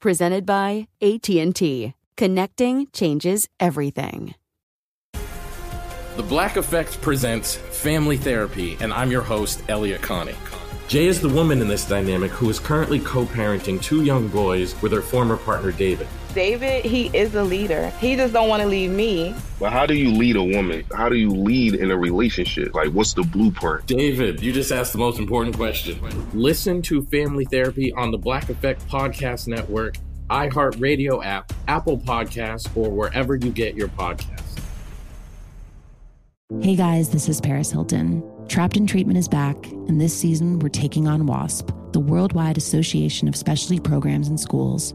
presented by AT&T. Connecting changes everything. The Black Effect presents Family Therapy, and I'm your host, Elliott Connie. Jay is the woman in this dynamic who is currently co parenting two young boys with her former partner, David. David, he is a leader. He just don't want to leave me. But how do you lead a woman? How do you lead in a relationship? Like, what's the blueprint? David, you just asked the most important question. Listen to Family Therapy on the Black Effect Podcast Network, iHeartRadio app, Apple Podcasts, or wherever you get your podcasts. Hey guys, this is Paris Hilton. Trapped in Treatment is back, and this season we're taking on WASP, the Worldwide Association of Specialty Programs and Schools.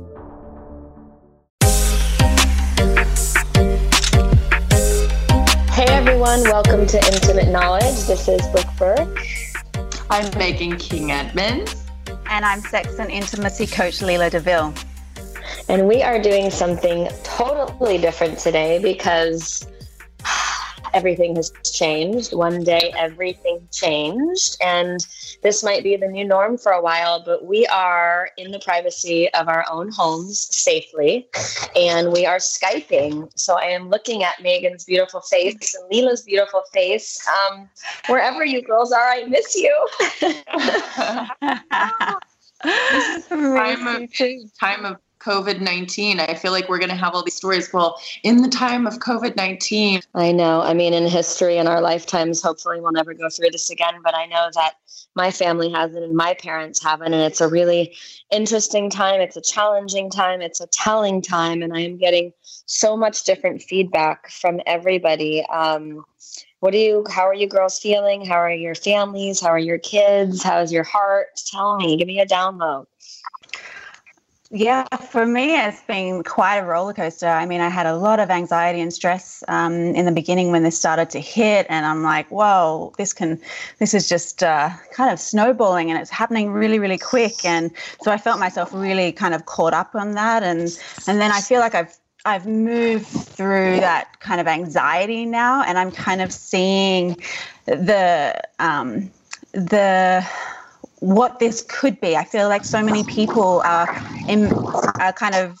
Hey everyone, welcome to Intimate Knowledge. This is Brooke Burke. I'm Meghan King Edmonds. And I'm Sex and Intimacy Coach Leela DeVille. And we are doing something totally different today because everything has changed. One day, everything changed. And this might be the new norm for a while, but we are in the privacy of our own homes safely. And we are Skyping. So I am looking at Meghan's beautiful face and Leela's beautiful face. Um, wherever you girls are, I miss you. time of, time of COVID 19. I feel like we're going to have all these stories. Well, in the time of COVID 19. I know. I mean, in history, in our lifetimes, hopefully we'll never go through this again. But I know that my family hasn't and my parents haven't. And it's a really interesting time. It's a challenging time. It's a telling time. And I am getting so much different feedback from everybody. Um, what do you how are you girls feeling how are your families how are your kids how's your heart tell me give me a download yeah, for me, it's been quite a roller coaster. I mean, I had a lot of anxiety and stress um, in the beginning when this started to hit, and I'm like, "Whoa, this can, this is just uh, kind of snowballing, and it's happening really, really quick." And so I felt myself really kind of caught up on that, and and then I feel like I've I've moved through that kind of anxiety now, and I'm kind of seeing the um, the what this could be. I feel like so many people are, in, are kind of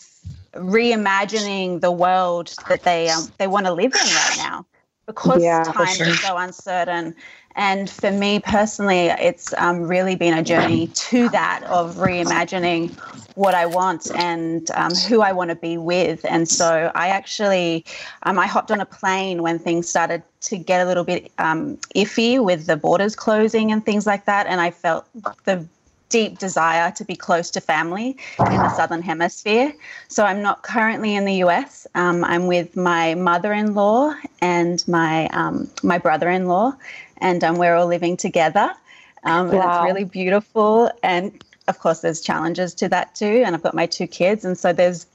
reimagining the world that they um, they want to live in right now because yeah, time sure. is so uncertain and for me personally, it's um, really been a journey to that of reimagining what I want and um, who I want to be with. And so I actually, um, I hopped on a plane when things started to get a little bit um, iffy with the borders closing and things like that. And I felt the deep desire to be close to family in the southern hemisphere. So I'm not currently in the US. Um, I'm with my mother-in-law and my um, my brother-in-law, and um, we're all living together. Um, wow. And it's really beautiful. And of course, there's challenges to that too. And I've got my two kids, and so there's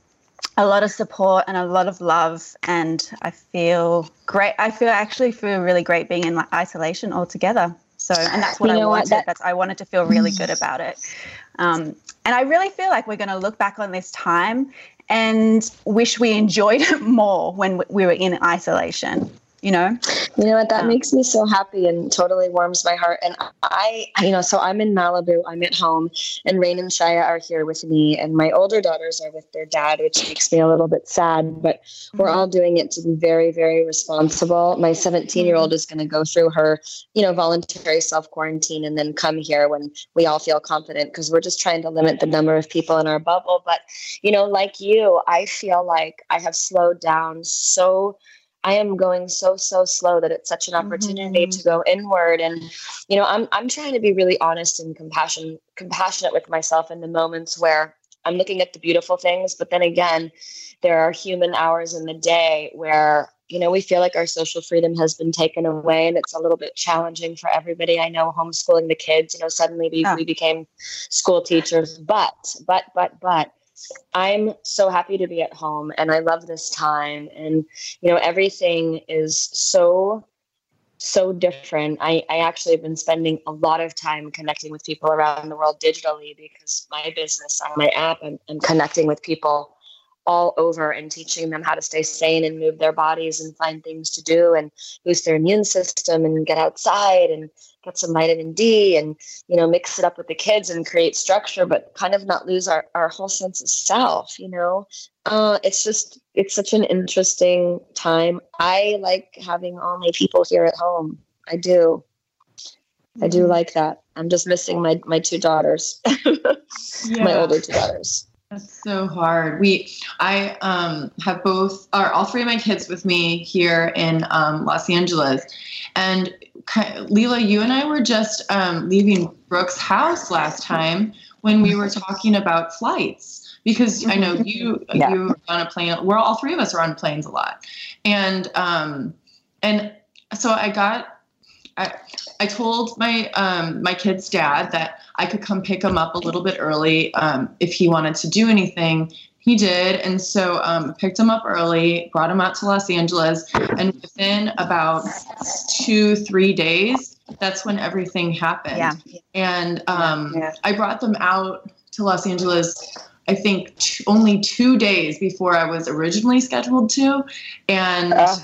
a lot of support and a lot of love. And I feel great. I feel actually feel really great being in like, isolation altogether. So, and that's what you I wanted. What? That's I wanted to feel really good about it. Um, and I really feel like we're going to look back on this time and wish we enjoyed it more when we were in isolation you know? You know what? That um, makes me so happy and totally warms my heart. And i you know so i'm in malibu i'm at home and rain and shaya are here with me and my older daughters are with their dad which makes me a little bit sad but we're all doing it to be very very responsible. My 17 year old is going to go through her you know voluntary self quarantine and then come here when we all feel confident because we're just trying to limit the number of people in our bubble. But you know like you i feel like i have slowed down so I am going so so slow that it's such an opportunity mm-hmm. to go inward and you know I'm I'm trying to be really honest and compassion compassionate with myself in the moments where I'm looking at the beautiful things but then again there are human hours in the day where you know we feel like our social freedom has been taken away and it's a little bit challenging for everybody i know homeschooling the kids you know suddenly we, oh. we became school teachers but but but but I'm so happy to be at home and I love this time. And, you know, everything is so, so different. I, I actually have been spending a lot of time connecting with people around the world digitally because my business on my app, I'm, I'm connecting with people all over and teaching them how to stay sane and move their bodies and find things to do and boost their immune system and get outside and get some vitamin D and you know mix it up with the kids and create structure but kind of not lose our, our whole sense of self you know? Uh, it's just it's such an interesting time. I like having all my people here at home. I do. I do mm-hmm. like that. I'm just missing my my two daughters. Yeah. my older two daughters that's so hard. We, I um, have both, or all three of my kids with me here in um, Los Angeles, and Leela, you and I were just um, leaving Brooke's house last time when we were talking about flights because I know you yeah. you on a plane. We're all three of us are on planes a lot, and um, and so I got I I told my um, my kid's dad that I could come pick him up a little bit early um, if he wanted to do anything. He did, and so um, picked him up early, brought him out to Los Angeles, and within about two three days, that's when everything happened. Yeah. And um, yeah. I brought them out to Los Angeles. I think t- only two days before I was originally scheduled to, and uh.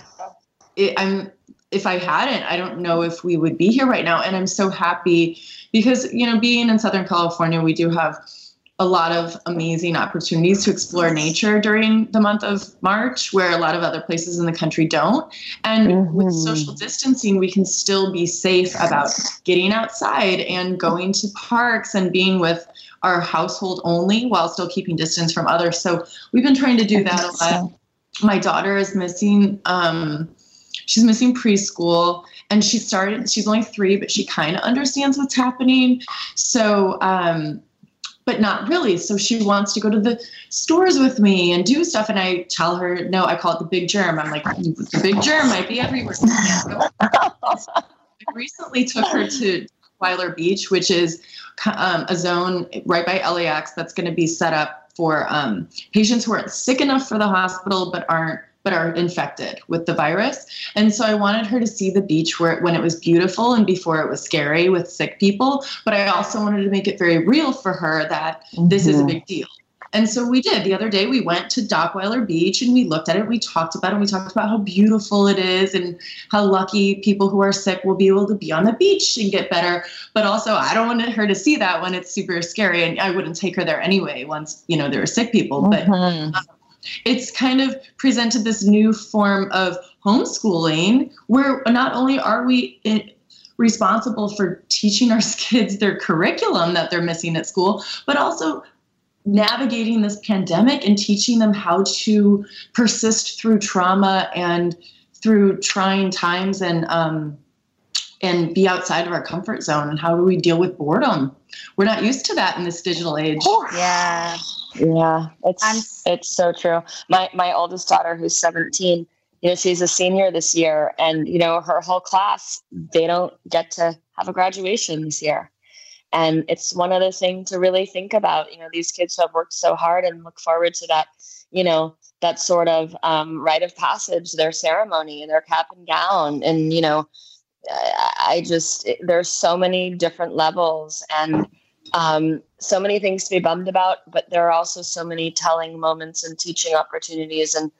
it, I'm if I hadn't, I don't know if we would be here right now. And I'm so happy because, you know, being in Southern California, we do have a lot of amazing opportunities to explore nature during the month of March, where a lot of other places in the country don't. And mm-hmm. with social distancing, we can still be safe about getting outside and going to parks and being with our household only while still keeping distance from others. So we've been trying to do that a lot. My daughter is missing. Um, she's missing preschool and she started she's only three but she kind of understands what's happening. So um but not really. So she wants to go to the stores with me and do stuff and i tell her no i call it the big germ. I'm like the big germ might be everywhere. I recently took her to weiler beach which is um, a zone right by lax that's going to be set up for um, patients who aren't sick enough for the hospital but aren't but are infected with the virus. And so I wanted her to see the beach where when it was beautiful and before it was scary with sick people. But I also wanted to make it very real for her that mm-hmm. this is a mm-hmm. big deal. And so we did. The other day we went to Dockweiler Beach and we looked at it. We talked about it. We talked about how beautiful it is and how lucky people who are sick will be able to be on the beach and get better. But also, I don't want her to see that when it's super scary, and I wouldn't take her there anyway. Once you know there are sick people, but. Mm-hmm. Um, it's kind of presented this new form of homeschooling where not only are we responsible for teaching our kids their curriculum that they're missing at school, but also navigating this pandemic and teaching them how to persist through trauma and through trying times and um, and be outside of our comfort zone and how do we deal with boredom? We're not used to that in this digital age. Yeah yeah, it's I'm, it's so true. My my oldest daughter, who's seventeen, you know, she's a senior this year, and you know, her whole class they don't get to have a graduation this year, and it's one of those things to really think about. You know, these kids who have worked so hard and look forward to that. You know, that sort of um, rite of passage, their ceremony, and their cap and gown, and you know, I, I just there's so many different levels and um, so many things to be bummed about, but there are also so many telling moments and teaching opportunities and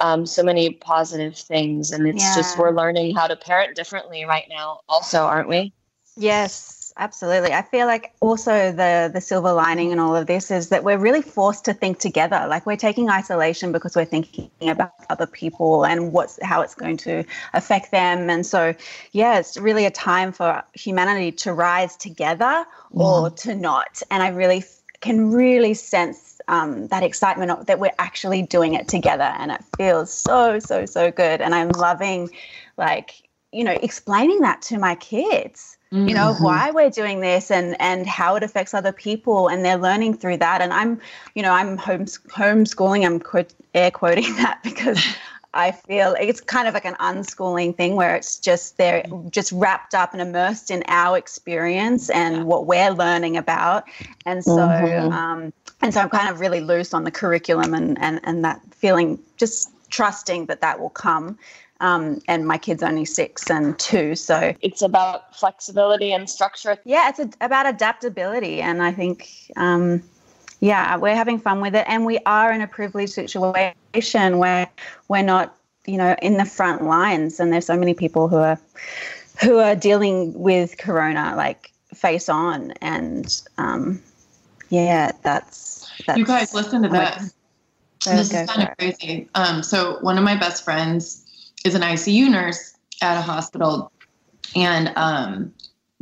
um, so many positive things. And it's yeah. just we're learning how to parent differently right now, also, aren't we? Yes, absolutely. I feel like also the the silver lining in all of this is that we're really forced to think together. Like we're taking isolation because we're thinking about other people and what's how it's going to affect them. And so, yeah, it's really a time for humanity to rise together or to not. And I really can really sense um, that excitement that we're actually doing it together, and it feels so so so good. And I'm loving, like you know, explaining that to my kids. Mm-hmm. You know why we're doing this and and how it affects other people, and they're learning through that. And I'm, you know, I'm homes homeschooling. I'm quote, air quoting that because I feel it's kind of like an unschooling thing where it's just they're just wrapped up and immersed in our experience and what we're learning about. And so, mm-hmm. um, and so I'm kind of really loose on the curriculum and, and, and that feeling, just trusting that that will come. Um, and my kid's only six and two, so it's about flexibility and structure. Yeah, it's a, about adaptability, and I think um, yeah, we're having fun with it. And we are in a privileged situation where we're not, you know, in the front lines. And there's so many people who are who are dealing with corona like face on. And um, yeah, that's, that's you guys listen to this. this is kind of crazy. Um, so one of my best friends is an ICU nurse at a hospital, and um,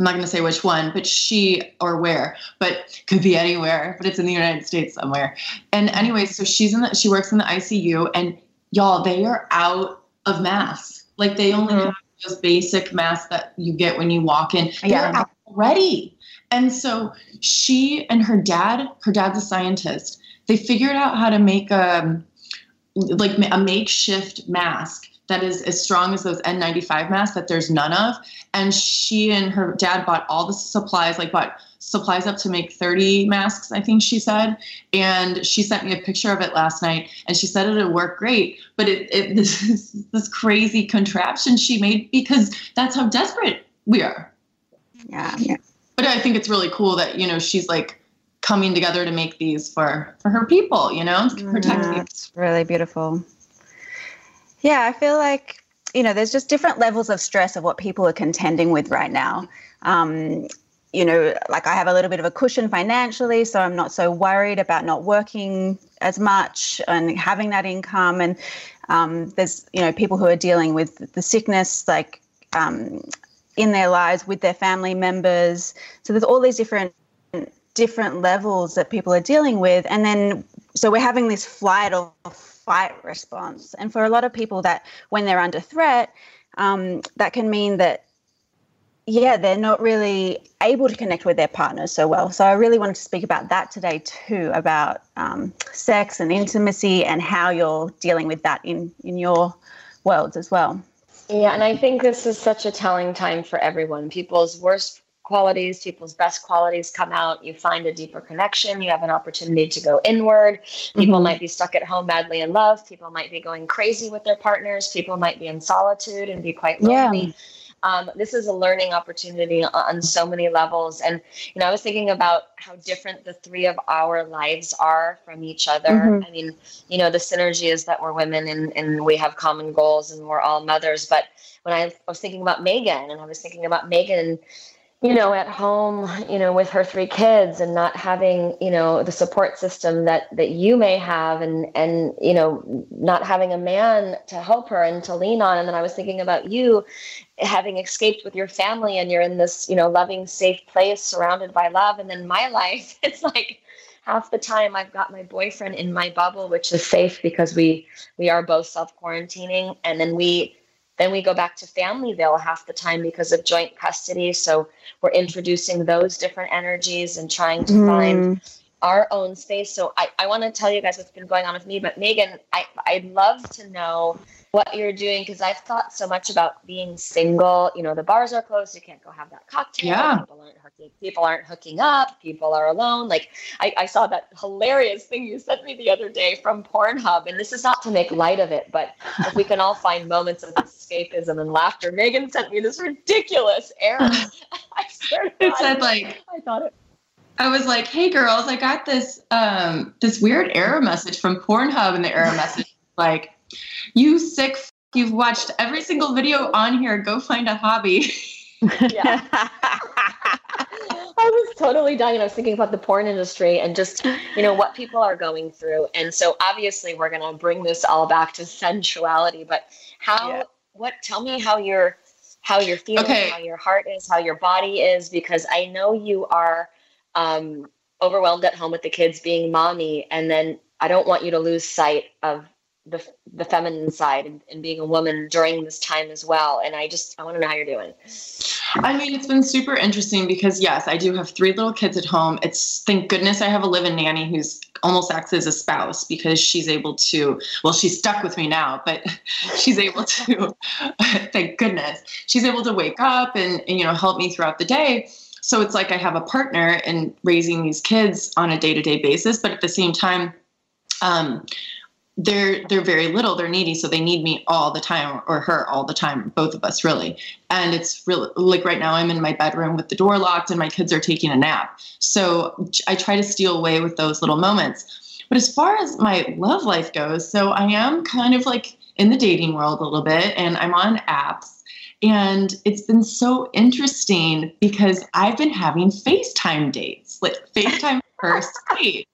I'm not going to say which one, but she or where, but could be anywhere, but it's in the United States somewhere. And anyway, so she's in the, she works in the ICU and y'all, they are out of masks. Like they only mm-hmm. have those basic masks that you get when you walk in. They're yeah. out already. And so she and her dad, her dad's a scientist, they figured out how to make a, um, like a makeshift mask that is as strong as those N95 masks that there's none of. And she and her dad bought all the supplies, like bought supplies up to make 30 masks, I think she said. And she sent me a picture of it last night and she said it would work great. But it, it this is this crazy contraption she made because that's how desperate we are. Yeah. yeah. But I think it's really cool that, you know, she's like coming together to make these for for her people, you know, to protect mm-hmm. yeah, It's really beautiful. Yeah, I feel like, you know, there's just different levels of stress of what people are contending with right now. Um, you know, like I have a little bit of a cushion financially, so I'm not so worried about not working as much and having that income. And um, there's, you know, people who are dealing with the sickness, like um, in their lives with their family members. So there's all these different different levels that people are dealing with, and then so we're having this flight or fight response. And for a lot of people, that when they're under threat, um, that can mean that yeah, they're not really able to connect with their partners so well. So I really wanted to speak about that today too, about um, sex and intimacy and how you're dealing with that in in your worlds as well. Yeah, and I think this is such a telling time for everyone. People's worst qualities, people's best qualities come out. You find a deeper connection. You have an opportunity to go inward. People mm-hmm. might be stuck at home madly in love. People might be going crazy with their partners. People might be in solitude and be quite lonely. Yeah. Um, this is a learning opportunity on so many levels. And, you know, I was thinking about how different the three of our lives are from each other. Mm-hmm. I mean, you know, the synergy is that we're women and, and we have common goals and we're all mothers. But when I was thinking about Meghan and I was thinking about Meghan you know, at home, you know, with her three kids and not having, you know, the support system that that you may have and and you know, not having a man to help her and to lean on. And then I was thinking about you having escaped with your family and you're in this, you know, loving, safe place surrounded by love. And then my life, it's like half the time I've got my boyfriend in my bubble, which is safe because we we are both self quarantining, and then we then we go back to Familyville half the time because of joint custody. So we're introducing those different energies and trying to mm. find our own space. So I, I want to tell you guys what's been going on with me. But Megan, I, I'd love to know what you're doing because I've thought so much about being single. You know, the bars are closed, you can't go have that cocktail. Yeah. People aren't hooking, people aren't hooking up, people are alone. Like I, I saw that hilarious thing you sent me the other day from Pornhub, and this is not to make light of it, but if we can all find moments of escapism and laughter. Meghan sent me this ridiculous error. I swear it said like I thought it I was like, "Hey girls, I got this um this weird error message from Pornhub and the error message like you sick f- you've watched every single video on here go find a hobby yeah i was totally dying and i was thinking about the porn industry and just you know what people are going through and so obviously we're going to bring this all back to sensuality but how yeah. what tell me how you're how you're feeling okay. how your heart is how your body is because i know you are um overwhelmed at home with the kids being mommy and then I don't want you to lose sight of the the feminine side and, and, being a woman during this time as well. And I just I want to know how you're doing. I mean, it's been super interesting because yes, I do have three little kids at home. It's thank goodness I have a live-in nanny who's almost acts as a spouse because she's able to. Well, she's stuck with me now, but she's able to. thank goodness she's able to wake up and, and you know help me throughout the day. So it's like I have a partner in raising these kids on a day-to-day basis, but at the same time. Um, they're they're very little they're needy so they need me all the time or her all the time both of us really. And it's really like right now i'm in my bedroom with the door locked and my kids are taking a nap. So i try to steal away with those little moments. But as far as my love life goes so i am kind of like in the dating world a little bit and i'm on apps. And it's been so interesting because i've been having facetime dates like facetime first date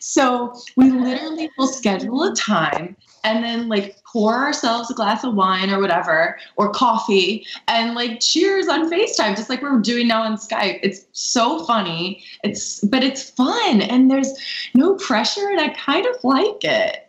so we literally will schedule a time and then like pour ourselves a glass of wine or whatever or coffee and like cheers on FaceTime, just like we're doing now on Skype. It's so funny. It's but it's fun and there's no pressure and I kind of like it.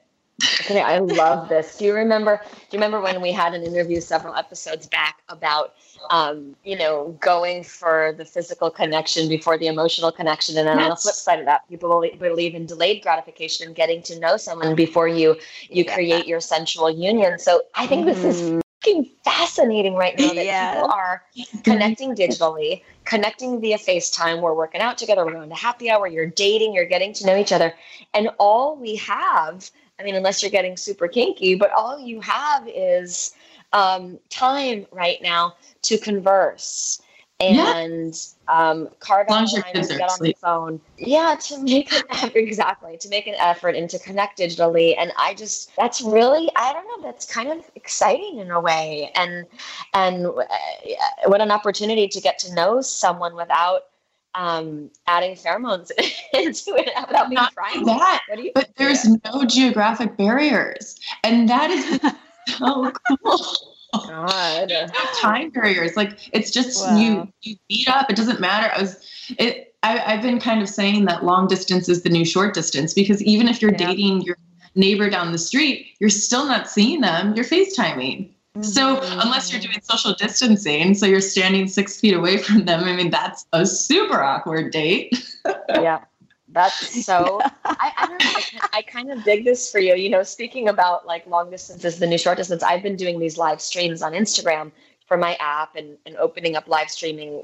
I love this. Do you remember? Do you remember when we had an interview several episodes back about, um, you know, going for the physical connection before the emotional connection, and then yes. on the flip side of that, people believe in delayed gratification and getting to know someone before you you create your sensual union. So I think this is mm-hmm. fascinating right now that yeah. people are connecting digitally, connecting via FaceTime. We're working out together. We're going to happy hour. You're dating. You're getting to know each other, and all we have I mean, unless you're getting super kinky, but all you have is um, time right now to converse and yeah. um, carve out time to get on the phone. Yeah, to make an effort, exactly to make an effort and to connect digitally. And I just that's really I don't know that's kind of exciting in a way. And and uh, what an opportunity to get to know someone without um, adding pheromones into it without being Not trying. That, but there's no geographic barriers, and that is Oh, so cool. God. no time barriers. Like it's just wow. you you beat up. It doesn't matter. I was it. I, have been kind of saying that long distance is the new short distance because even if you're yeah. dating your neighbor down the street, you're still not seeing them. You're FaceTiming. So mm-hmm. unless you're doing social distancing, so you're standing six feet away from them, I mean that's a super awkward date. yeah, that's so. I, I don't know. I, I, kind of dig this for you. You know, speaking about like long distance is the new short distance. I've been doing these live streams on Instagram for my app and, and opening up live streaming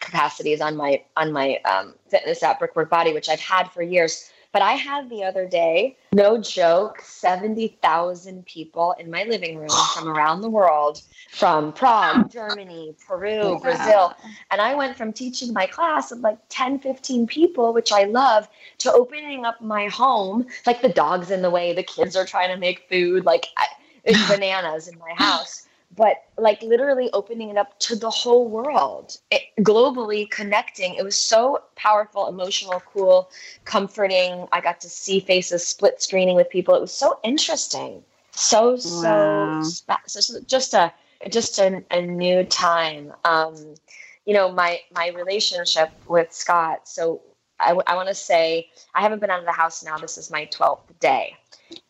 capacities on my on my um, fitness app Brooke Burke Body, which I've had for years. But I had the other day, no joke, 70,000 people in my living room from around the world, from Prague, Germany, Peru, Brazil. And I went from teaching my class of like 10, 15 people, which I love, to opening up my home. Like the dog's in the way, the kids are trying to make food, like I, it's bananas in my house but like literally opening it up to the whole world, it, globally connecting. It was so powerful, emotional, cool, comforting. I got to see faces split screening with people. It was so interesting. So, wow. so, so just a, just a, a new time. Um, you know, my, my relationship with Scott. So I, I want to say I haven't been out of the house now. This is my 12th day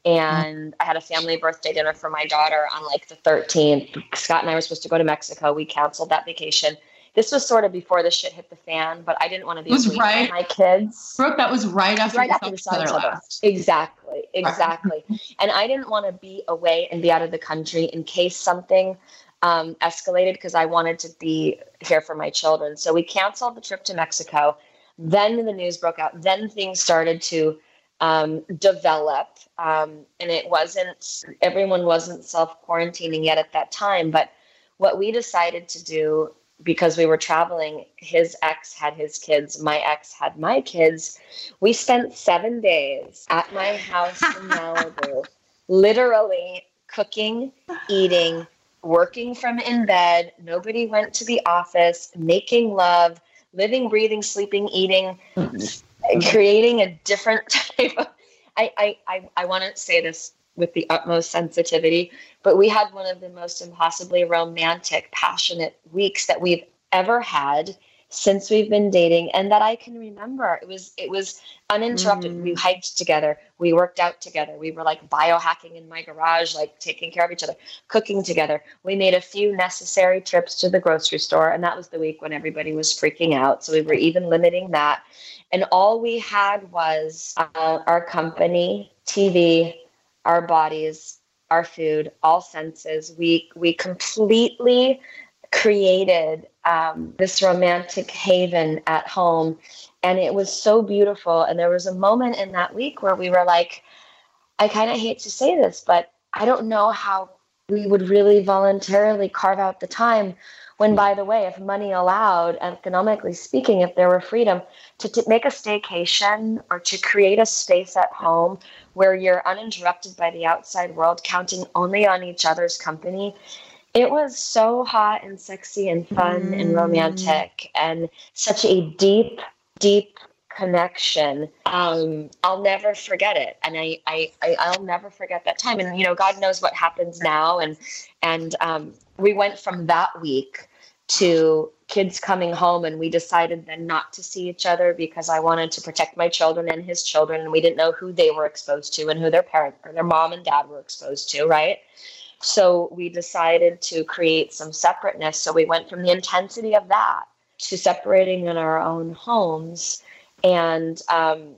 and I had a family birthday dinner for my daughter on like the 13th. Scott and I were supposed to go to Mexico. We canceled that vacation. This was sort of before the shit hit the fan, but I didn't want to be was right. my kids. Brooke, that was right after, right after each other left. Exactly, exactly. and I didn't want to be away and be out of the country in case something um, escalated because I wanted to be here for my children. So we canceled the trip to Mexico. Then the news broke out. Then things started to um, develop. Um, and it wasn't, everyone wasn't self quarantining yet at that time. But what we decided to do, because we were traveling, his ex had his kids, my ex had my kids. We spent seven days at my house in Malibu, literally cooking, eating, working from in bed. Nobody went to the office, making love, living, breathing, sleeping, eating Uh-huh. creating a different type of I, I, I, I want to say this with the utmost sensitivity, but we had one of the most impossibly romantic, passionate weeks that we've ever had since we've been dating and that I can remember. It was it was uninterrupted. Mm. We hiked together, we worked out together, we were like biohacking in my garage, like taking care of each other, cooking together. We made a few necessary trips to the grocery store, and that was the week when everybody was freaking out. So we were even limiting that. And all we had was uh, our company, TV, our bodies, our food, all senses. We we completely created um, this romantic haven at home. And it was so beautiful. And there was a moment in that week where we were like, I kind of hate to say this, but I don't know how we would really voluntarily carve out the time when, by the way, if money allowed, economically speaking, if there were freedom to, to make a staycation or to create a space at home where you're uninterrupted by the outside world, counting only on each other's company it was so hot and sexy and fun mm. and romantic and such a deep, deep connection. Um, I'll never forget it. And I, I, I, will never forget that time. And, you know, God knows what happens now. And, and um, we went from that week to kids coming home and we decided then not to see each other because I wanted to protect my children and his children and we didn't know who they were exposed to and who their parent or their mom and dad were exposed to, right? So we decided to create some separateness. So we went from the intensity of that to separating in our own homes. And um,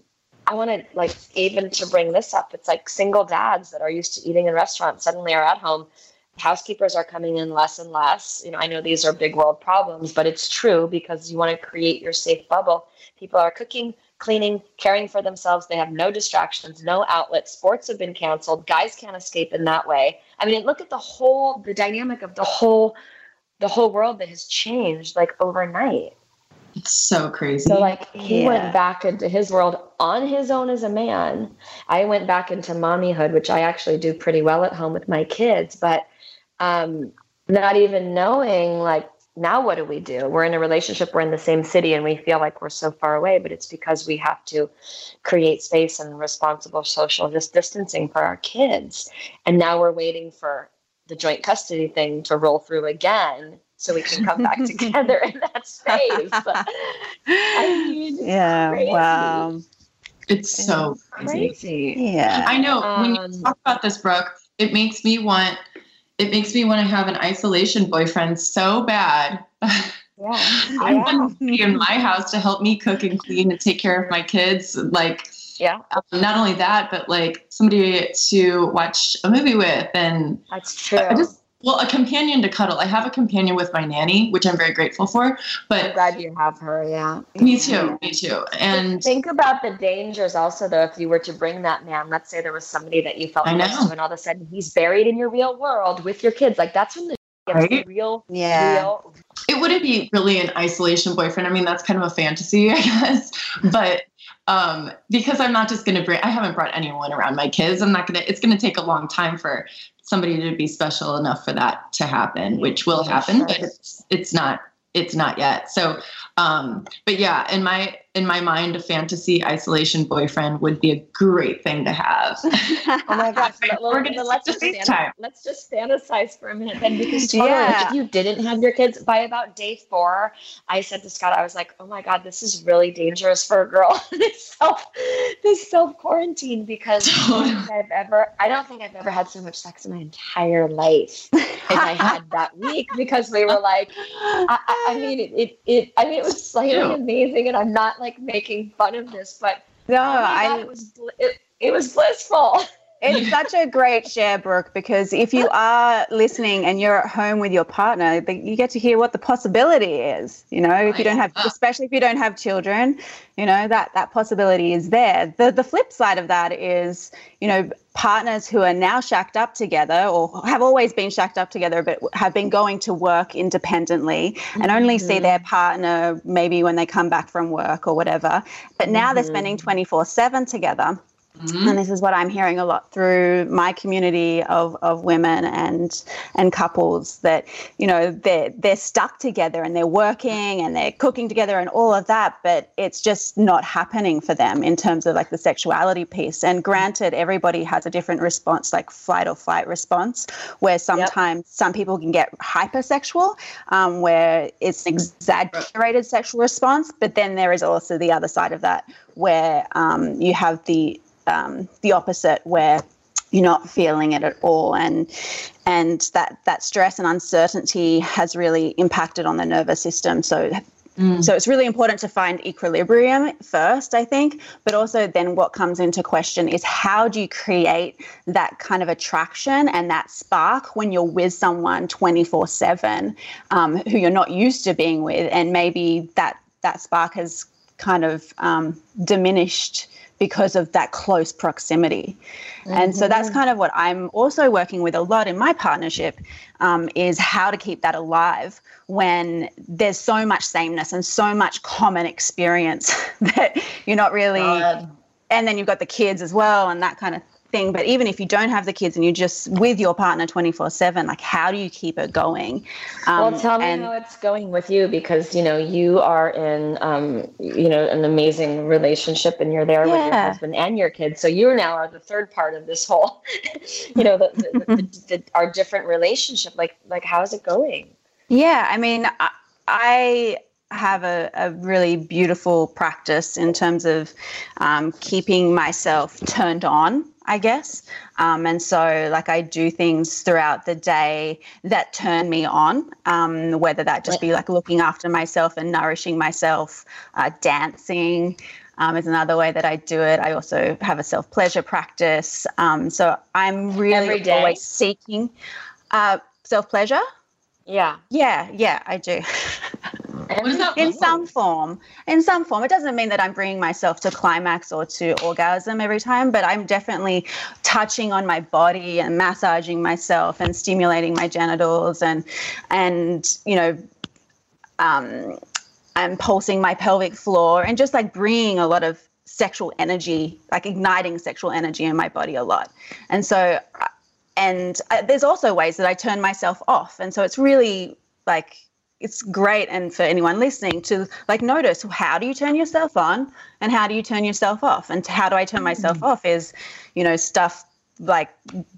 I want to like even to bring this up. It's like single dads that are used to eating in restaurants suddenly are at home. Housekeepers are coming in less and less. You know, I know these are big world problems, but it's true because you want to create your safe bubble. People are cooking cleaning, caring for themselves. They have no distractions, no outlets. Sports have been canceled. Guys can't escape in that way. I mean, look at the whole the dynamic of the whole the whole world that has changed like overnight. It's so crazy. So like he yeah. went back into his world on his own as a man. I went back into mommyhood, which I actually do pretty well at home with my kids, but um not even knowing like now what do we do? We're in a relationship, we're in the same city, and we feel like we're so far away, but it's because we have to create space and responsible social just distancing for our kids. And now we're waiting for the joint custody thing to roll through again so we can come back together in that space. I mean, yeah, crazy. wow. It's so crazy. crazy. Yeah. I know um, when you um, talk about this, Brooke, it makes me want it makes me want to have an isolation boyfriend so bad. Yeah. I yeah. want somebody in my house to help me cook and clean and take care of my kids. Like, yeah. Um, not only that, but like somebody to watch a movie with. And that's true. I just well, a companion to cuddle. I have a companion with my nanny, which I'm very grateful for. But I'm glad you have her. Yeah. Me too. Me too. And think about the dangers also, though, if you were to bring that man. Let's say there was somebody that you felt close to, and all of a sudden he's buried in your real world with your kids. Like that's when the right? real, yeah. real. It wouldn't be really an isolation boyfriend. I mean, that's kind of a fantasy, I guess. But um, because I'm not just going to bring, I haven't brought anyone around my kids. I'm not going to, it's going to take a long time for somebody to be special enough for that to happen, which will happen, but it's it's not it's not yet. So, um, but yeah, in my in my mind, a fantasy isolation boyfriend would be a great thing to have. oh my gosh! We're gonna let's just fan- let's just fantasize for a minute then, because totally, yeah. if you didn't have your kids by about day four, I said to Scott, I was like, oh my god, this is really dangerous for a girl. this self this self quarantine because I've ever I don't think I've ever had so much sex in my entire life as I had that week because we were like, I, I mean, it, it, it I mean, it was slightly amazing, and I'm not like making fun of this, but no, oh I it was it, it was blissful. It's such a great share, Brooke, because if you are listening and you're at home with your partner, you get to hear what the possibility is. You know, if you don't have, especially if you don't have children, you know that that possibility is there. The the flip side of that is, you know, partners who are now shacked up together or have always been shacked up together, but have been going to work independently mm-hmm. and only see their mm-hmm. partner maybe when they come back from work or whatever. But now mm-hmm. they're spending twenty four seven together Mm-hmm. And this is what I'm hearing a lot through my community of, of women and and couples that you know they're they're stuck together and they're working and they're cooking together and all of that, but it's just not happening for them in terms of like the sexuality piece. And granted, everybody has a different response, like flight or flight response, where sometimes yep. some people can get hypersexual, um, where it's an exaggerated sexual response, but then there is also the other side of that where um, you have the um, the opposite where you're not feeling it at all. And and that that stress and uncertainty has really impacted on the nervous system. So mm. so it's really important to find equilibrium first i think but also then what comes into question is how do you create that kind of attraction and that spark when you're with someone 24 7 um, who you're not used to being with? And maybe that that spark has kind of um, diminished because of that close proximity. Mm-hmm. And so that's mm-hmm. kind of what I'm also working with a lot in my partnership um, is how to keep that alive when there's so much sameness and so much common experience that you're not really. God. And then you've got the kids as well and that kind of thing. But even if you don't have the kids and you're just with your partner 24 7, like how do you keep it going? Um, well, tell me and, how it's going with you because, you know, you are in, um, you know, an amazing relationship and you're there yeah. with your husband and your kids. So you now are the third part of this whole, you know, the, the, the, our different relationship. Like, like, how's it going? Yeah. I mean, I, I have a, a, really beautiful practice in terms of um, keeping myself turned on I guess. Um, and so, like, I do things throughout the day that turn me on, um, whether that just be like looking after myself and nourishing myself, uh, dancing. Um, is another way that I do it. I also have a self pleasure practice. Um, so I'm really always seeking uh, self pleasure. Yeah. Yeah, yeah, I do. in some form. In some form. It doesn't mean that I'm bringing myself to climax or to orgasm every time, but I'm definitely touching on my body and massaging myself and stimulating my genitals and and you know um I'm pulsing my pelvic floor and just like bringing a lot of sexual energy, like igniting sexual energy in my body a lot. And so and uh, there's also ways that I turn myself off. And so it's really like it's great and for anyone listening to like notice how do you turn yourself on and how do you turn yourself off? And how do i turn myself off is you know stuff like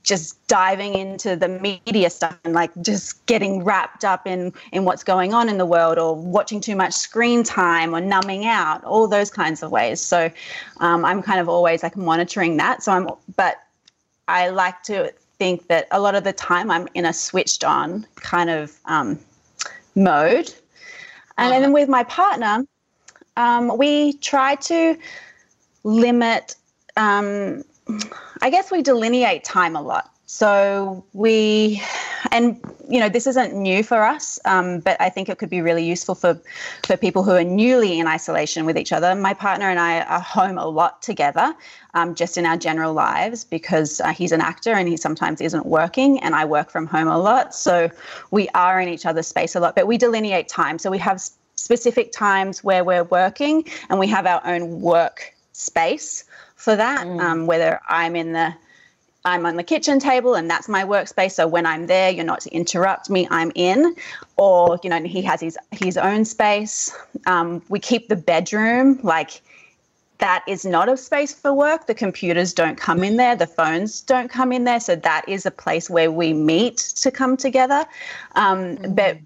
just diving into the media stuff and like just getting wrapped up in in what's going on in the world or watching too much screen time or numbing out all those kinds of ways. So um, i'm kind of always like monitoring that. So i'm but i like to think that a lot of the time i'm in a switched on kind of um, mode. And then uh-huh. with my partner, um, we try to limit, um, I guess we delineate time a lot. So we, and you know, this isn't new for us, um, but I think it could be really useful for for people who are newly in isolation with each other. My partner and I are home a lot together, um, just in our general lives, because uh, he's an actor and he sometimes isn't working, and I work from home a lot. So we are in each other's space a lot, but we delineate time. So we have specific times where we're working, and we have our own work space for that. Mm. Um, whether I'm in the I'm on the kitchen table and that's my workspace. So when I'm there, you're not to interrupt me. I'm in, or you know, he has his his own space. Um, we keep the bedroom like that is not a space for work. The computers don't come in there. The phones don't come in there. So that is a place where we meet to come together. Um, mm-hmm. But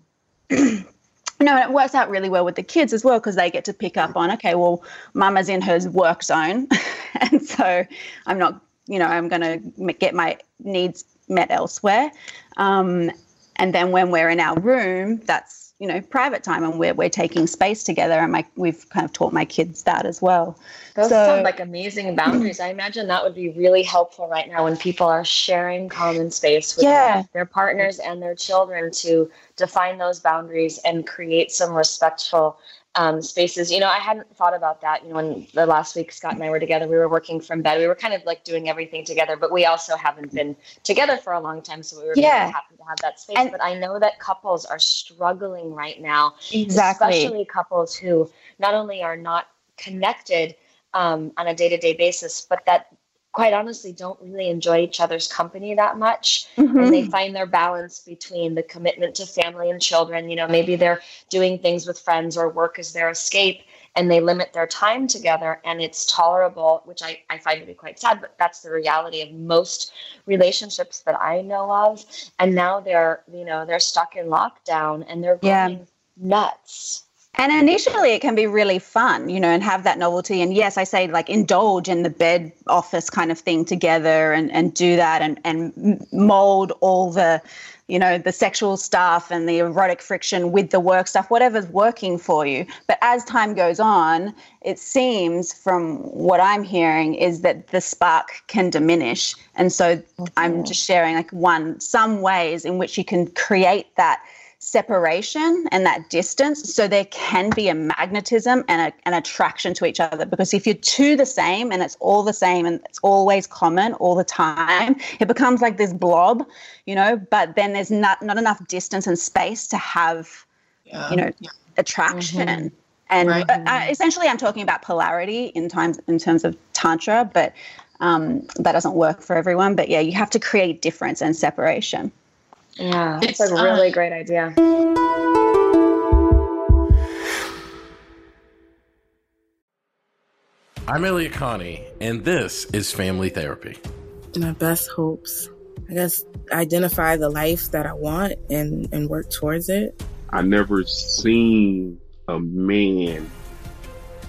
no, it works out really well with the kids as well because they get to pick up on, okay, well, mama's in her work zone. and so I'm not you know, I'm going to get my needs met elsewhere. Um, and then when we're in our room, that's you know private time, and we're we're taking space together. And my we've kind of taught my kids that as well. Those so, sound like amazing boundaries. I imagine that would be really helpful right now when people are sharing common space with yeah. their, their partners and their children to define those boundaries and create some respectful um, spaces. You know, I hadn't thought about that. You know, when the last week Scott and I were together, we were working from bed. We were kind of like doing everything together, but we also haven't been together for a long time, so we were yeah. happy to have that space. And, but I know that couples are struggling right now, exactly. especially couples who not only are not connected um, on a day-to-day basis, but that quite honestly don't really enjoy each other's company that much mm-hmm. and they find their balance between the commitment to family and children you know maybe they're doing things with friends or work as their escape and they limit their time together and it's tolerable which I, I find to be quite sad but that's the reality of most relationships that i know of and now they're you know they're stuck in lockdown and they're going yeah. nuts and initially, it can be really fun, you know, and have that novelty. And yes, I say like indulge in the bed office kind of thing together and, and do that and, and mold all the, you know, the sexual stuff and the erotic friction with the work stuff, whatever's working for you. But as time goes on, it seems from what I'm hearing is that the spark can diminish. And so mm-hmm. I'm just sharing like one, some ways in which you can create that separation and that distance so there can be a magnetism and a, an attraction to each other because if you're two the same and it's all the same and it's always common all the time it becomes like this blob you know but then there's not not enough distance and space to have yeah. you know attraction mm-hmm. and right. uh, essentially i'm talking about polarity in times in terms of tantra but um, that doesn't work for everyone but yeah you have to create difference and separation yeah, it's, it's a really uh, great idea. I'm Elliott Connie, and this is Family Therapy. My best hopes. I guess identify the life that I want and, and work towards it. I never seen a man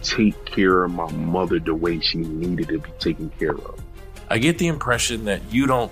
take care of my mother the way she needed to be taken care of. I get the impression that you don't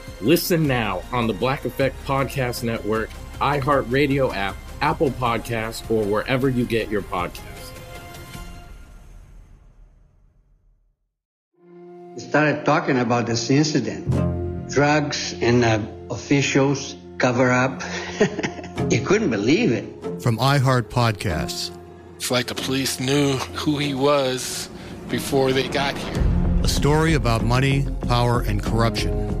Listen now on the Black Effect Podcast Network, iHeartRadio app, Apple Podcasts, or wherever you get your podcasts. started talking about this incident. Drugs and uh, officials cover up. you couldn't believe it. From iHeart Podcasts. It's like the police knew who he was before they got here. A story about money, power, and corruption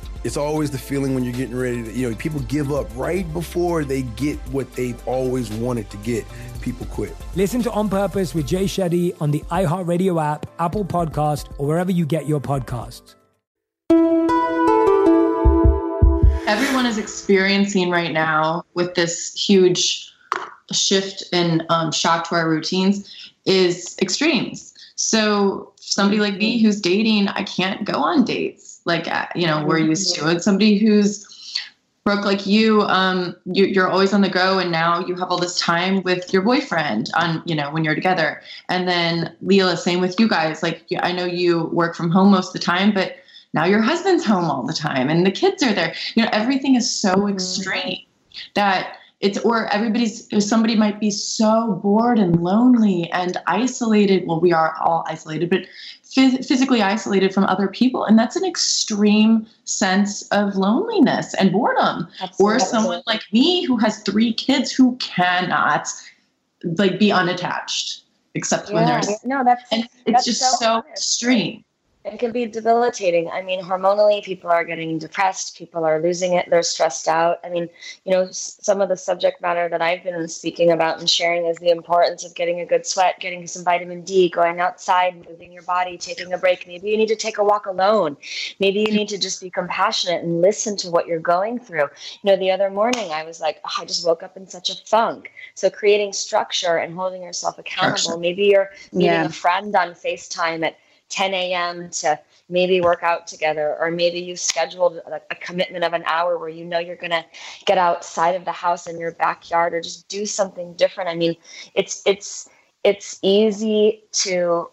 It's always the feeling when you're getting ready to, you know, people give up right before they get what they've always wanted to get people quit. Listen to On Purpose with Jay Shetty on the iHeartRadio app, Apple Podcast, or wherever you get your podcasts. Everyone is experiencing right now with this huge shift and um, shock to our routines is extremes. So somebody like me who's dating, I can't go on dates like uh, you know we're used to. And somebody who's Brooke, like you, um, you, you're always on the go, and now you have all this time with your boyfriend on, you know, when you're together. And then Leela, same with you guys. Like I know you work from home most of the time, but now your husband's home all the time, and the kids are there. You know, everything is so Mm-hmm. extreme that it's or everybody's somebody might be so bored and lonely and isolated. Well, we are all isolated, but phys- physically isolated from other people, and that's an extreme sense of loneliness and boredom. Or someone like me who has three kids who cannot like be unattached except when Yeah, there's no, that's and it's that's just so so extreme. It can be debilitating. I mean, hormonally, people are getting depressed, people are losing it, they're stressed out. I mean, you know, some of the subject matter that I've been speaking about and sharing is the importance of getting a good sweat, getting some vitamin D, going outside, moving your body, taking a break. Maybe you need to take a walk alone. Maybe you need to just be compassionate and listen to what you're going through. You know, the other morning I was like, oh, I just woke up in such a funk. So creating structure and holding yourself accountable. Maybe you're meeting Yeah. a friend on FaceTime at 10 a.m. to maybe work out together, or maybe you've scheduled a, a commitment of an hour where you know you're going to get outside of the house in your backyard or just do something different. I mean, it's it's it's easy to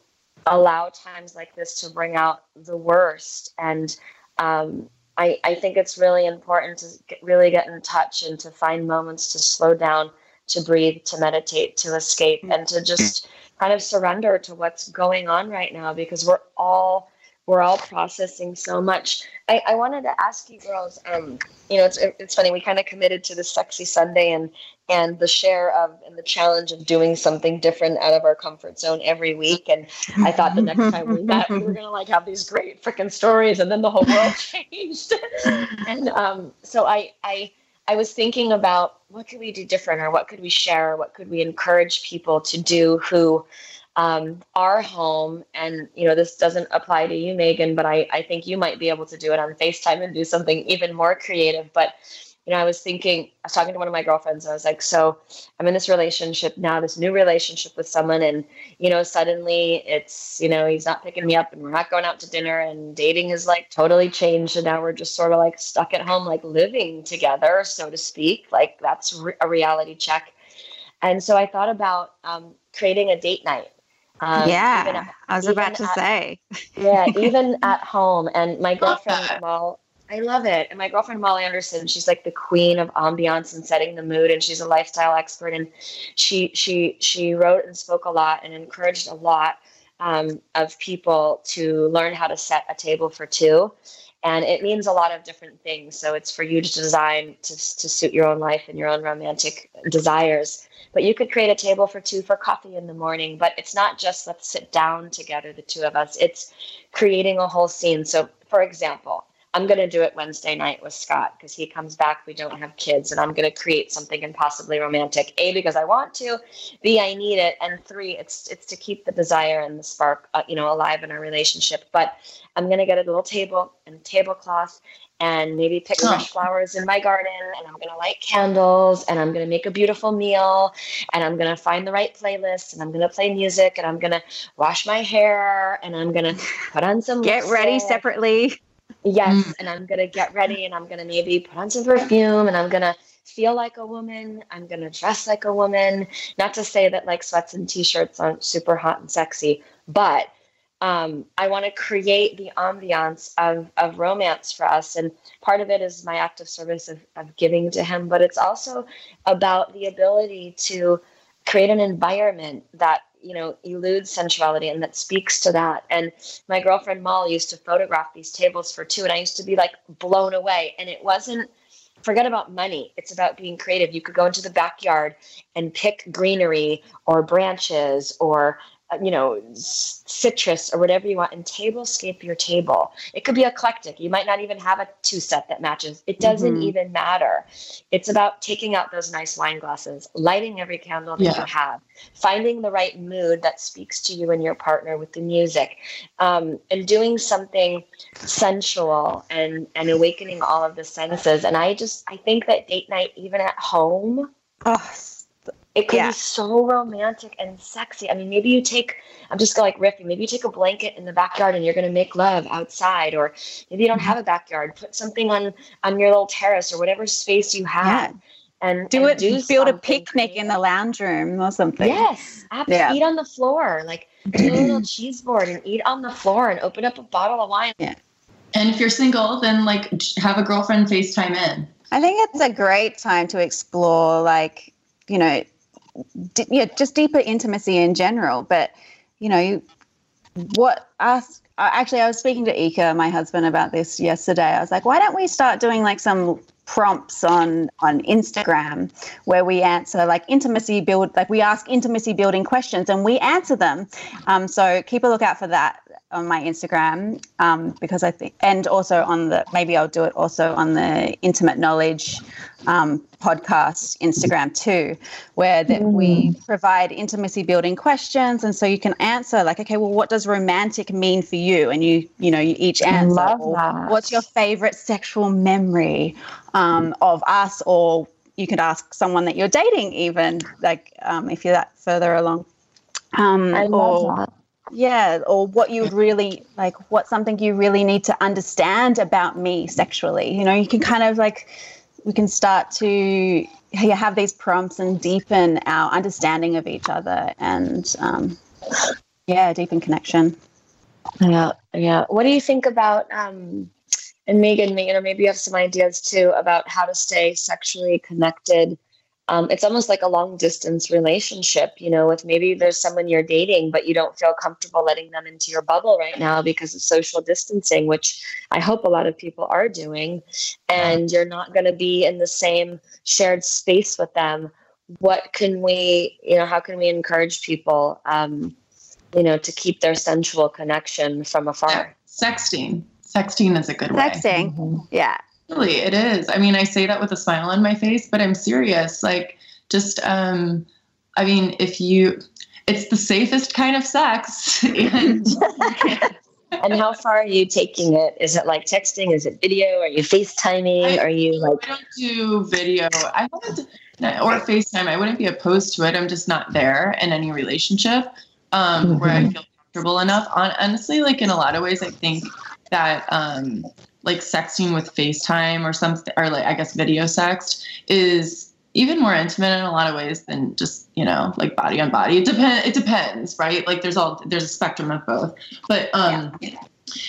allow times like this to bring out the worst, and um, I, I think it's really important to get, really get in touch and to find moments to slow down, to breathe, to meditate, to escape, and to just kind of surrender to what's going on right now because we're all we're all processing so much. I, I wanted to ask you girls, um, you know, it's it's funny, we kind of committed to the sexy Sunday and and the share of and the challenge of doing something different out of our comfort zone every week. And I thought the next time we met, we were gonna like have these great freaking stories, and then the whole world changed. and um, so I I I was thinking about what could we do different, or what could we share, or what could we encourage people to do who um, are home. And you know, this doesn't apply to you, Meghan, but I I think you might be able to do it on Facetime and do something even more creative. But you know, I was thinking, I was talking to one of my girlfriends, and I was like, so I'm in this relationship now, this new relationship with someone, and you know, suddenly it's, you know, he's not picking me up, and we're not going out to dinner, and dating is like totally changed, and now we're just sort of like stuck at home, like living together, so to speak. Like that's re- a reality check. And so I thought about um, creating a date night. Um, yeah, at- I was about to at- say. yeah, even at home. And my girlfriend Mal, I love it. And my girlfriend Molly Anderson, she's like the queen of ambiance and setting the mood, and she's a lifestyle expert. And she she she wrote and spoke a lot and encouraged a lot um, of people to learn how to set a table for two. And it means a lot of different things. So it's for you to design to, to suit your own life and your own romantic desires. But you could create a table for two for coffee in the morning. But it's not just let's sit down together, the two of us. It's creating a whole scene. So, for example, I'm going to do it Wednesday night with Scott because he comes back. We don't have kids, and I'm going to create something impossibly romantic. A because I want to, B I need it, and three it's it's to keep the desire and the spark, uh, you know, alive in our relationship. But I'm going to get a little table and tablecloth, and maybe pick Oh. fresh flowers in my garden, and I'm going to light candles, and I'm going to make a beautiful meal, and I'm going to find the right playlist, and I'm going to play music, and I'm going to wash my hair, and I'm going to put on some Get ready separately. Yes, and I'm gonna get ready and I'm gonna maybe put on some perfume and I'm gonna feel like a woman. I'm gonna dress like a woman. Not to say that like sweats and t-shirts aren't super hot and sexy, but um, I want to create the ambiance of, of romance for us. And part of it is my act of service of, of giving to him, but it's also about the ability to create an environment that you know eludes sensuality and that speaks to that. And my girlfriend Molly used to photograph these tables for two and I used to be like blown away. And it wasn't forget about money it's about being creative. You could go into the backyard and pick greenery or branches or you know citrus or whatever you want and tablescape your table. It could be eclectic. You might not even have a two set that matches. It doesn't Mhm. even matter. It's about taking out those nice wine glasses lighting every candle that Yeah. you have finding the right mood that speaks to you and your partner with the music um, and doing something sensual and and awakening all of the senses. And i just i think that date night even at home Oh, it could Yeah. be so romantic and sexy. I mean, maybe you take, I'm just going like riffing, maybe you take a blanket in the backyard and you're going to make love outside, or maybe you don't mm-hmm. have a backyard, put something on, on your little terrace or whatever space you have. And Do and it. build a picnic in the lounge room or something. Yes, absolutely. Yeah. Eat on the floor. Like do a little cheese board and eat on the floor and open up a bottle of wine. Yeah. And if you're single, then like have a girlfriend FaceTime in. I think it's a great time to explore, like, you know, d- yeah, just deeper intimacy in general. But, you know, what uh, actually, I was speaking to Ika, my husband, about this yesterday. I was like, why don't we start doing like some prompts on on Instagram where we answer like intimacy build like we ask intimacy building questions and we answer them um, so keep a lookout for that on my Instagram um, because I think, and also on the maybe I'll do it also on the Intimate Knowledge um, podcast Instagram too, where that we provide intimacy building questions, and so you can answer like, okay, well, what does romantic mean for you? And you, you know, you each answer. love that. What's your favorite sexual memory um, of us, or you could ask someone that you're dating, even like um, if you're that further along. Um, I love or, that. Yeah or what you really like what's something you really need to understand about me sexually you know you can kind of like we can start to have these prompts and deepen our understanding of each other and um, yeah deepen connection Yeah, yeah. What do you think about um and Meghan, you know maybe you have some ideas too about how to stay sexually connected. Um, it's almost like a long distance relationship, you know, with maybe there's someone you're dating, but you don't feel comfortable letting them into your bubble right now because of social distancing, which I hope a lot of people are doing. And you're not going to be in the same shared space with them. What can we, you know, how can we encourage people? Um, you know, to keep their sensual connection from afar. Sexting. Sexting is a good way. Sexting. Yeah. Really, it is. I mean, I say that with a smile on my face, but I'm serious. Like, just, um, I mean, if you, it's the safest kind of sex. and and how far are you taking it? Is it like texting? Is it video? Are you FaceTiming? Are you like I don't do video. I wouldn't, or FaceTime. I wouldn't be opposed to it. I'm just not there in any relationship um, where I feel comfortable enough. On honestly, like in a lot of ways, I think that um, like sexting with FaceTime or something, or like I guess video sext is even more intimate in a lot of ways than just you know like body on body. It depends. It depends, right? Like there's all there's a spectrum of both. But um,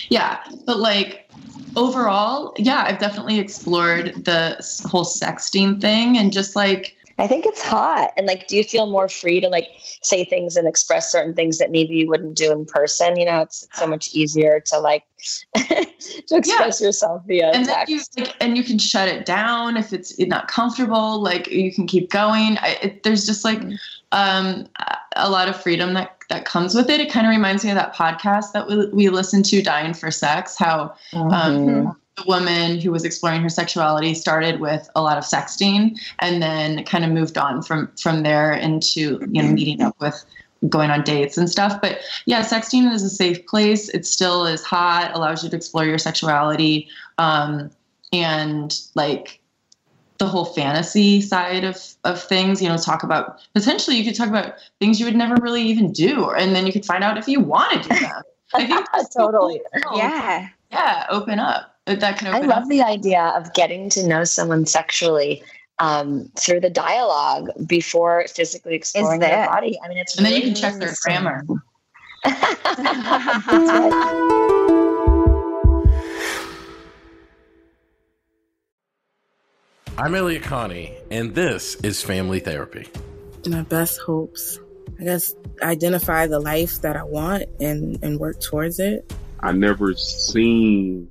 yeah, but like overall, yeah, I've definitely explored the whole sexting thing and just like I think it's hot. And like, do you feel more free to like say things and express certain things that maybe you wouldn't do in person? You know, it's, it's so much easier to like to express yourself via and then text. you like and you can shut it down if it's not comfortable like you can keep going I, it, there's just like um a- lot of freedom that that comes with it it kind of reminds me of that podcast that we, we listened to dying for sex how um the woman who was exploring her sexuality started with a lot of sexting and then kind of moved on from from there into you know meeting up with going on dates and stuff. But yeah sexting is a safe place. It still is hot allows you to explore your sexuality. Um, and like the whole fantasy side of of things you know talk about potentially you could talk about things you would never really even do and then you could find out if you want to do them. I think totally. yeah. Yeah open up that can I love up the idea of getting to know someone sexually um, through the dialogue before physically exploring their body. I mean, it's and then you can check their grammar I'm Elliott Connie, and this is Family Therapy. My best hopes. I guess identify the life that I want and, and work towards it. I never seen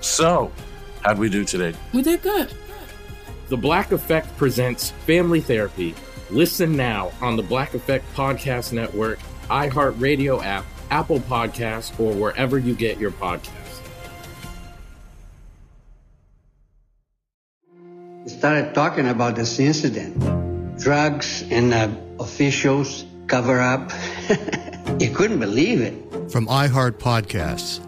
So, how'd we do today? We did good. The Black Effect presents Family Therapy, Listen now on the Black Effect Podcast Network, iHeartRadio app, Apple Podcasts, or wherever you get your podcasts. started talking about this incident. Drugs and uh, officials cover up. you couldn't believe it. From iHeart Podcasts.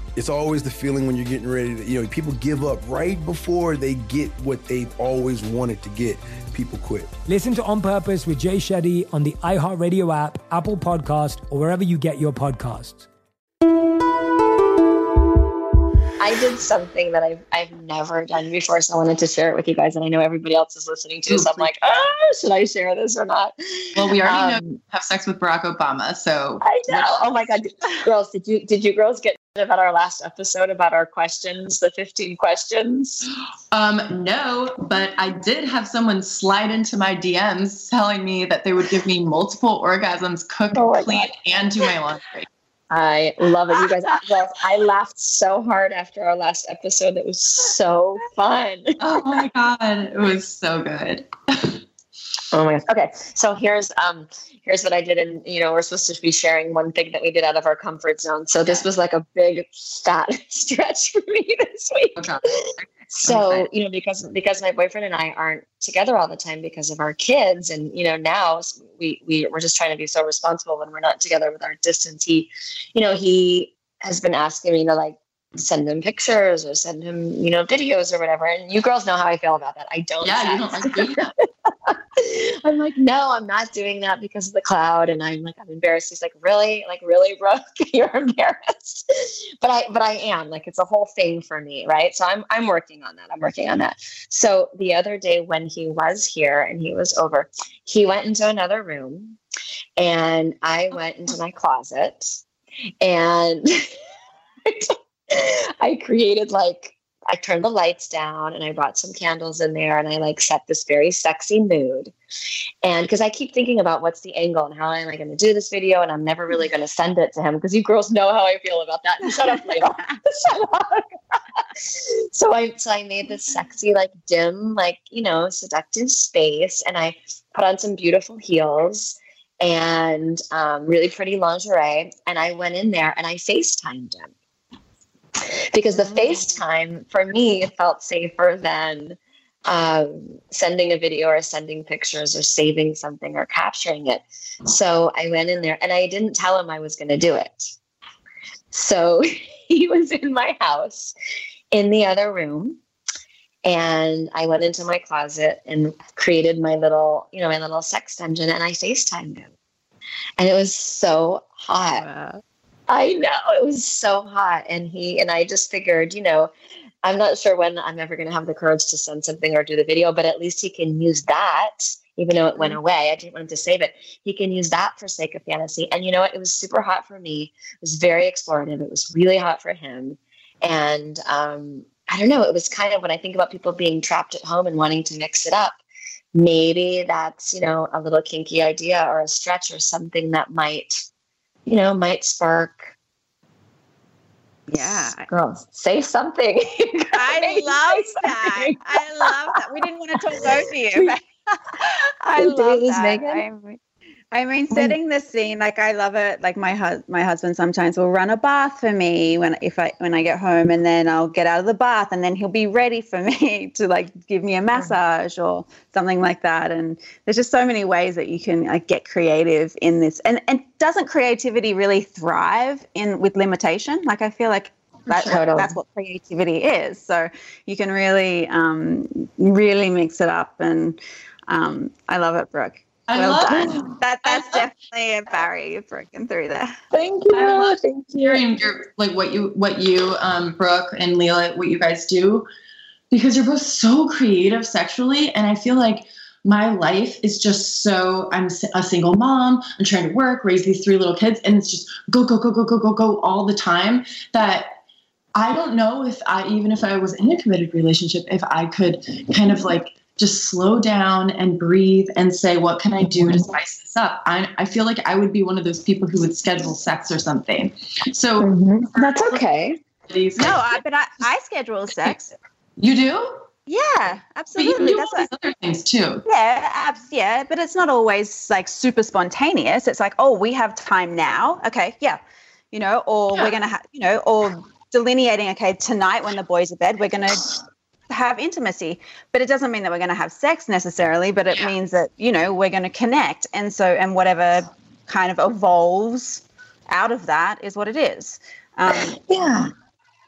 It's always the feeling when you're getting ready to, you know, people give up right before they get what they've always wanted to get. People quit. Listen to On Purpose with Jay Shetty on the iHeartRadio app, Apple Podcast, or wherever you get your podcasts. I did something that I've, I've never done before, so I wanted to share it with you guys, and I know everybody else is listening too. So I'm like, oh, should I share this or not? Well, we already Um, know have sex with Barack Obama, so I know. Oh my god, girls, did you did you girls get about our last episode about our questions, the 15 questions? Um, no, but I did have someone slide into my DMs telling me that they would give me multiple orgasms, cook, clean, and do my laundry. I love it. You guys, girls, I laughed so hard after our last episode. That was so fun. Oh my god, it was so good. Oh my gosh. Okay. So here's um here's what I did and you know, we're supposed to be sharing one thing that we did out of our comfort zone. So this was like a big fat stretch for me this week. So, you know, because because my boyfriend and I aren't together all the time because of our kids and you know, now we we we're just trying to be so responsible when we're not together with our distance. He, you know, he has been asking me to like send him pictures or send him, you know, videos or whatever. And you girls know how I feel about that. I don't Yeah, you don't like that. I'm like, no, I'm not doing that because of the cloud. And I'm like, I'm embarrassed. He's like, really? Like, really, bro? You're embarrassed. But I but I am. Like it's a whole thing for me, right? So I'm I'm working on that. I'm working on that. So the other day when he was here and he was over, he went into another room and I went into my closet and I created like I turned the lights down and I brought some candles in there and I like set this very sexy mood. And because I keep thinking about what's the angle and how am I going to do this video, and I'm never really going to send it to him because you girls know how I feel about that. Shut up. Shut up. so I so I made this sexy, like dim, like you know, seductive space, and I put on some beautiful heels and um, really pretty lingerie, and I went in there and I FaceTimed him because the FaceTime for me felt safer than um, sending a video or sending pictures or saving something or capturing it. So I went in there and I didn't tell him I was going to do it. So he was in my house in the other room. And I went into my closet and created my little, you know, my little sex dungeon and I FaceTimed him. And it was so hot. I know it was so hot, and he and I just figured, you know, I'm not sure when I'm ever going to have the courage to send something or do the video, but at least he can use that even though it went away. I didn't want him to save it. He can use that for sake of fantasy. And you know what? It was super hot for me. It was very explorative. It was really hot for him. And um, I don't know. It was kind of when I think about people being trapped at home and wanting to mix it up. Maybe that's you know a little kinky idea or a stretch or something that might, you know, might spark yeah. Girls, say something. I love that. I love that. We didn't want to talk over you. I love that. Meghan? I mean, setting the scene, like I love it. Like my hus- my husband sometimes will run a bath for me when if I when I get home, and then I'll get out of the bath, and then he'll be ready for me to like give me a massage or something like that. And there's just so many ways that you can like get creative in this. And and doesn't creativity really thrive in with limitation? Like I feel like Totally. what, that's what creativity is. So you can really um, really mix it up, and um, I love it, Brooke. I well love done. That that's definitely a barrier you've broken through there. Thank you. I love hearing your like what you what you um Brooke and Leela what you guys do because you're both so creative sexually and I feel like my life is just so I'm a single mom I'm trying to work raise these three little kids and it's just go go go go go go go all the time that I don't know if I even if I was in a committed relationship if I could kind of like just slow down and breathe and say what can I do to mm-hmm. spice this up. I I feel like I would be one of those people who would schedule sex or something. So mm-hmm. that's okay. No, I, but I, I schedule sex. You do? Yeah, absolutely. That's these other things too. Yeah, abs- yeah, but it's not always like super spontaneous. It's like, oh, we have time now. Okay, yeah, you know, or we're gonna have, you know, or delineating. Okay, tonight when the boys are bed, we're gonna have intimacy, but it doesn't mean that we're gonna have sex necessarily. But it means that you know we're gonna connect, and so and whatever kind of evolves out of that is what it is. Um, yeah.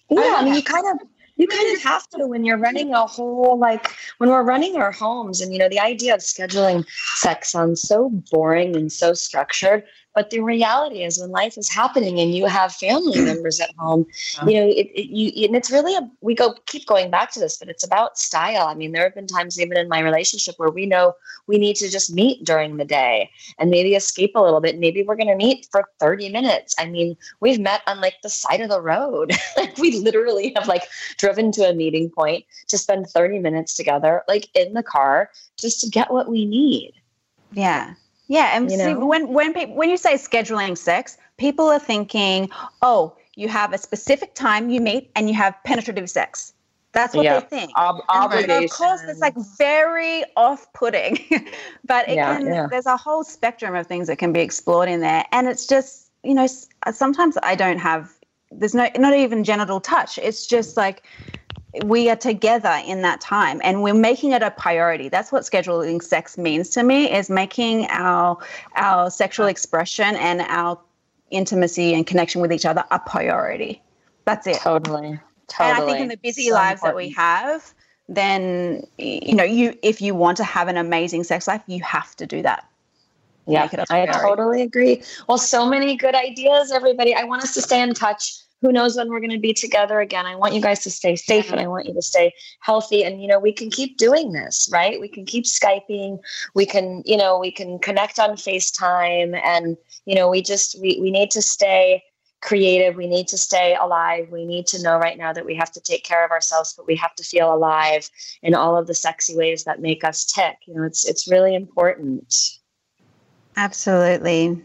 Yeah, I mean, you kind of you kind of have to when you're running a whole like when we're running our homes and you know the idea of scheduling sex sounds so boring and so structured but the reality is when life is happening and you have family members at home you know it, it you and it's really a we go keep going back to this but it's about style. I mean there have been times even in my relationship where we know we need to just meet during the day and maybe escape a little bit. Maybe we're going to meet for 30 minutes. I mean we've met on like the side of the road. Like we literally have like driven to a meeting point to spend 30 minutes together like in the car just to get what we need. Yeah. Yeah, and You see, when when people when you say scheduling sex, people are thinking, "Oh, you have a specific time you meet and you have penetrative sex." That's what Yeah. they think. Ob- And so, of course, it's like very off-putting, but it Yeah, can. yeah. There's a whole spectrum of things that can be explored in there, and it's just you know sometimes I don't have. There's no not even genital touch. It's just like we are together in that time and we're making it a priority. That's what scheduling sex means to me is making our our sexual expression and our intimacy and connection with each other a priority. That's it. Totally. Totally and i think in the busy So lives that we have then you know you if you want to have an amazing sex life you have to do that. Yeah, Make it a I totally agree. Well, so many good ideas, everybody. I want us to stay in touch. Who knows when we're going to be together again? I want you guys to stay safe and I want you to stay healthy. And, you know, we can keep doing this, right? We can keep Skyping. We can, you know, we can connect on FaceTime. And, you know, we just, we, we need to stay creative. We need to stay alive. We need to know right now that we have to take care of ourselves, but we have to feel alive in all of the sexy ways that make us tick. You know, it's, it's really important. absolutely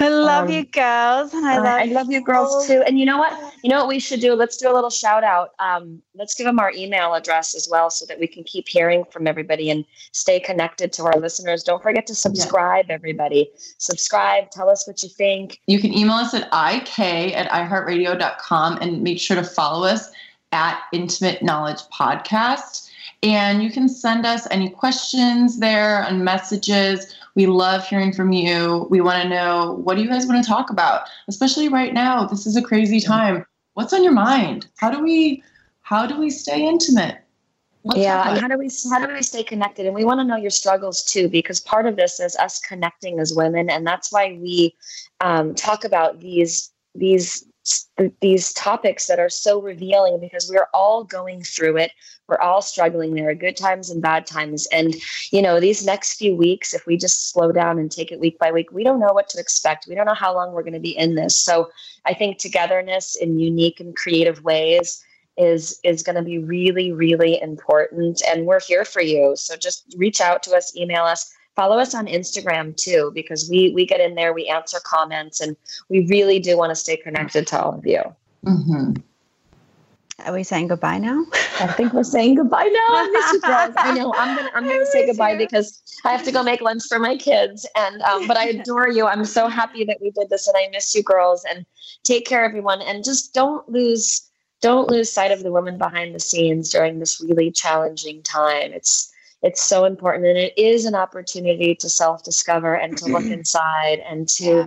i love Um, you girls and i Uh, love I love you girls too. And you know what? You know what we should do? Let's do a little shout out. Um, let's give them our email address as well so that we can keep hearing from everybody and stay connected to our listeners. Don't forget to subscribe, everybody. Subscribe, tell us what you think. You can email us at ik at iheartradio.com and make sure to follow us at Intimate Knowledge Podcast. And you can send us any questions there and messages. We love hearing from you. We want to know what do you guys want to talk about, especially right now. This is a crazy time. What's on your mind? How do we how do we stay intimate? Let's yeah, and how do we how do we stay connected? And we want to know your struggles too, because part of this is us connecting as women, and that's why we um, talk about these these these topics that are so revealing because we're all going through it. We're all struggling. There are good times and bad times. And you know these next few weeks if we just slow down and take it week by week we don't know what to expect. We don't know how long we're going to be in this. So i think togetherness in unique and creative ways is is going to be really really important. And we're here for you. So just reach out to us email us follow us on instagram too because we we get in there we answer comments and we really do want to stay connected to all of you mm-hmm. Are we saying goodbye now? I think we're saying goodbye now. I miss you girls. I know. I'm gonna I'm gonna say goodbye you. because I have to go make lunch for my kids. And um, but I adore you. I'm so happy that we did this, and I miss you girls. And take care, everyone. And just don't lose don't lose sight of the woman behind the scenes during this really challenging time. It's it's so important, and it is an opportunity to self discover and to look inside and to. Yeah.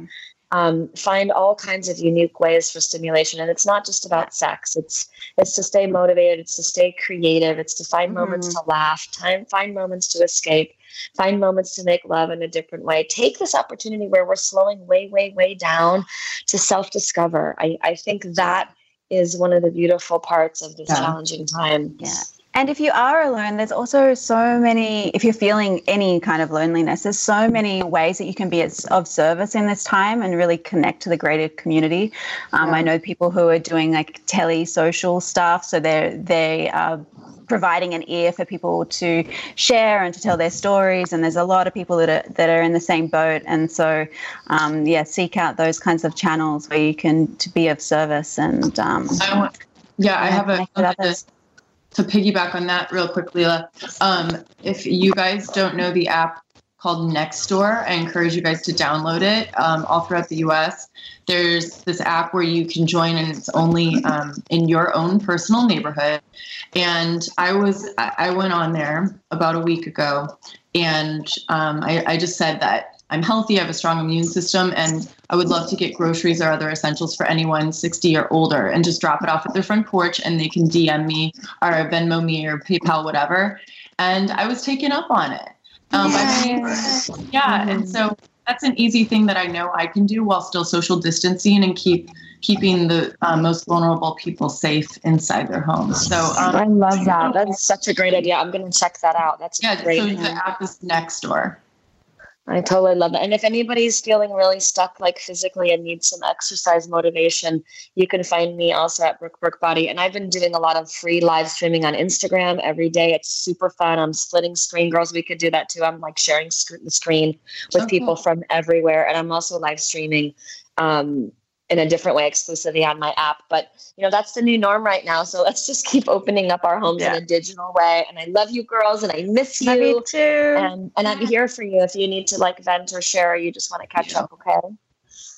um, find all kinds of unique ways for stimulation. And it's not just about sex. It's it's to stay motivated. It's to stay creative. It's to find mm-hmm. moments to laugh time find moments to escape find moments to make love in a different way. Take this opportunity where we're slowing way way way down to self-discover. I, I think that is one of the beautiful parts of this yeah. challenging time. Yeah and if you are alone, there's also so many, if you're feeling any kind of loneliness, there's so many ways that you can be of service in this time and really connect to the greater community. Um, yeah. I know people who are doing like tele social stuff. So they're, they are providing an ear for people to share and to tell their stories. And there's a lot of people that are, that are in the same boat. And so, um, yeah, seek out those kinds of channels where you can to be of service and, um, I want, yeah, I have a, to piggyback on that real quick, Leela, um, if you guys don't know the app called Nextdoor, I encourage you guys to download it um, all throughout the US. There's this app where you can join, and it's only um, in your own personal neighborhood. And I was, I went on there about a week ago, and um, I, I just said that I'm healthy, I have a strong immune system, and I would love to get groceries or other essentials for anyone 60 or older and just drop it off at their front porch and they can DM me or Venmo me or PayPal, whatever. And I was taken up on it. Um, yes. yeah. Mm-hmm. And so that's an easy thing that I know I can do while still social distancing and keep keeping the uh, most vulnerable people safe inside their homes. So um, I love that. That's such a great idea. I'm going to check that out. That's yeah. Great. So the app is Nextdoor. I totally love that. And if anybody's feeling really stuck, like physically, and needs some exercise motivation, you can find me also at Brooke Burke Body. And I've been doing a lot of free live streaming on Instagram every day. It's super fun. I'm splitting screen. Girls, we could do that too. I'm like sharing sc- the screen with okay. people from everywhere. And I'm also live streaming um, in a different way exclusively on my app. But you know, that's the new norm right now. So let's just keep opening up our homes yeah. in a digital way. And I love you girls and I miss you. you too. And and I'm here for you if you need to like vent or share or you just want to catch yeah. up, okay?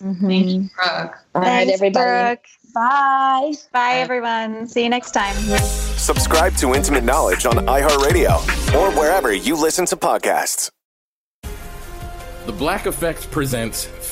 Mm-hmm. Thank you, Brooke. All right, everybody. Brooke. Bye. Bye, everyone. See you next time. Subscribe to Intimate Knowledge on iHeartRadio or wherever you listen to podcasts. The Black Effect presents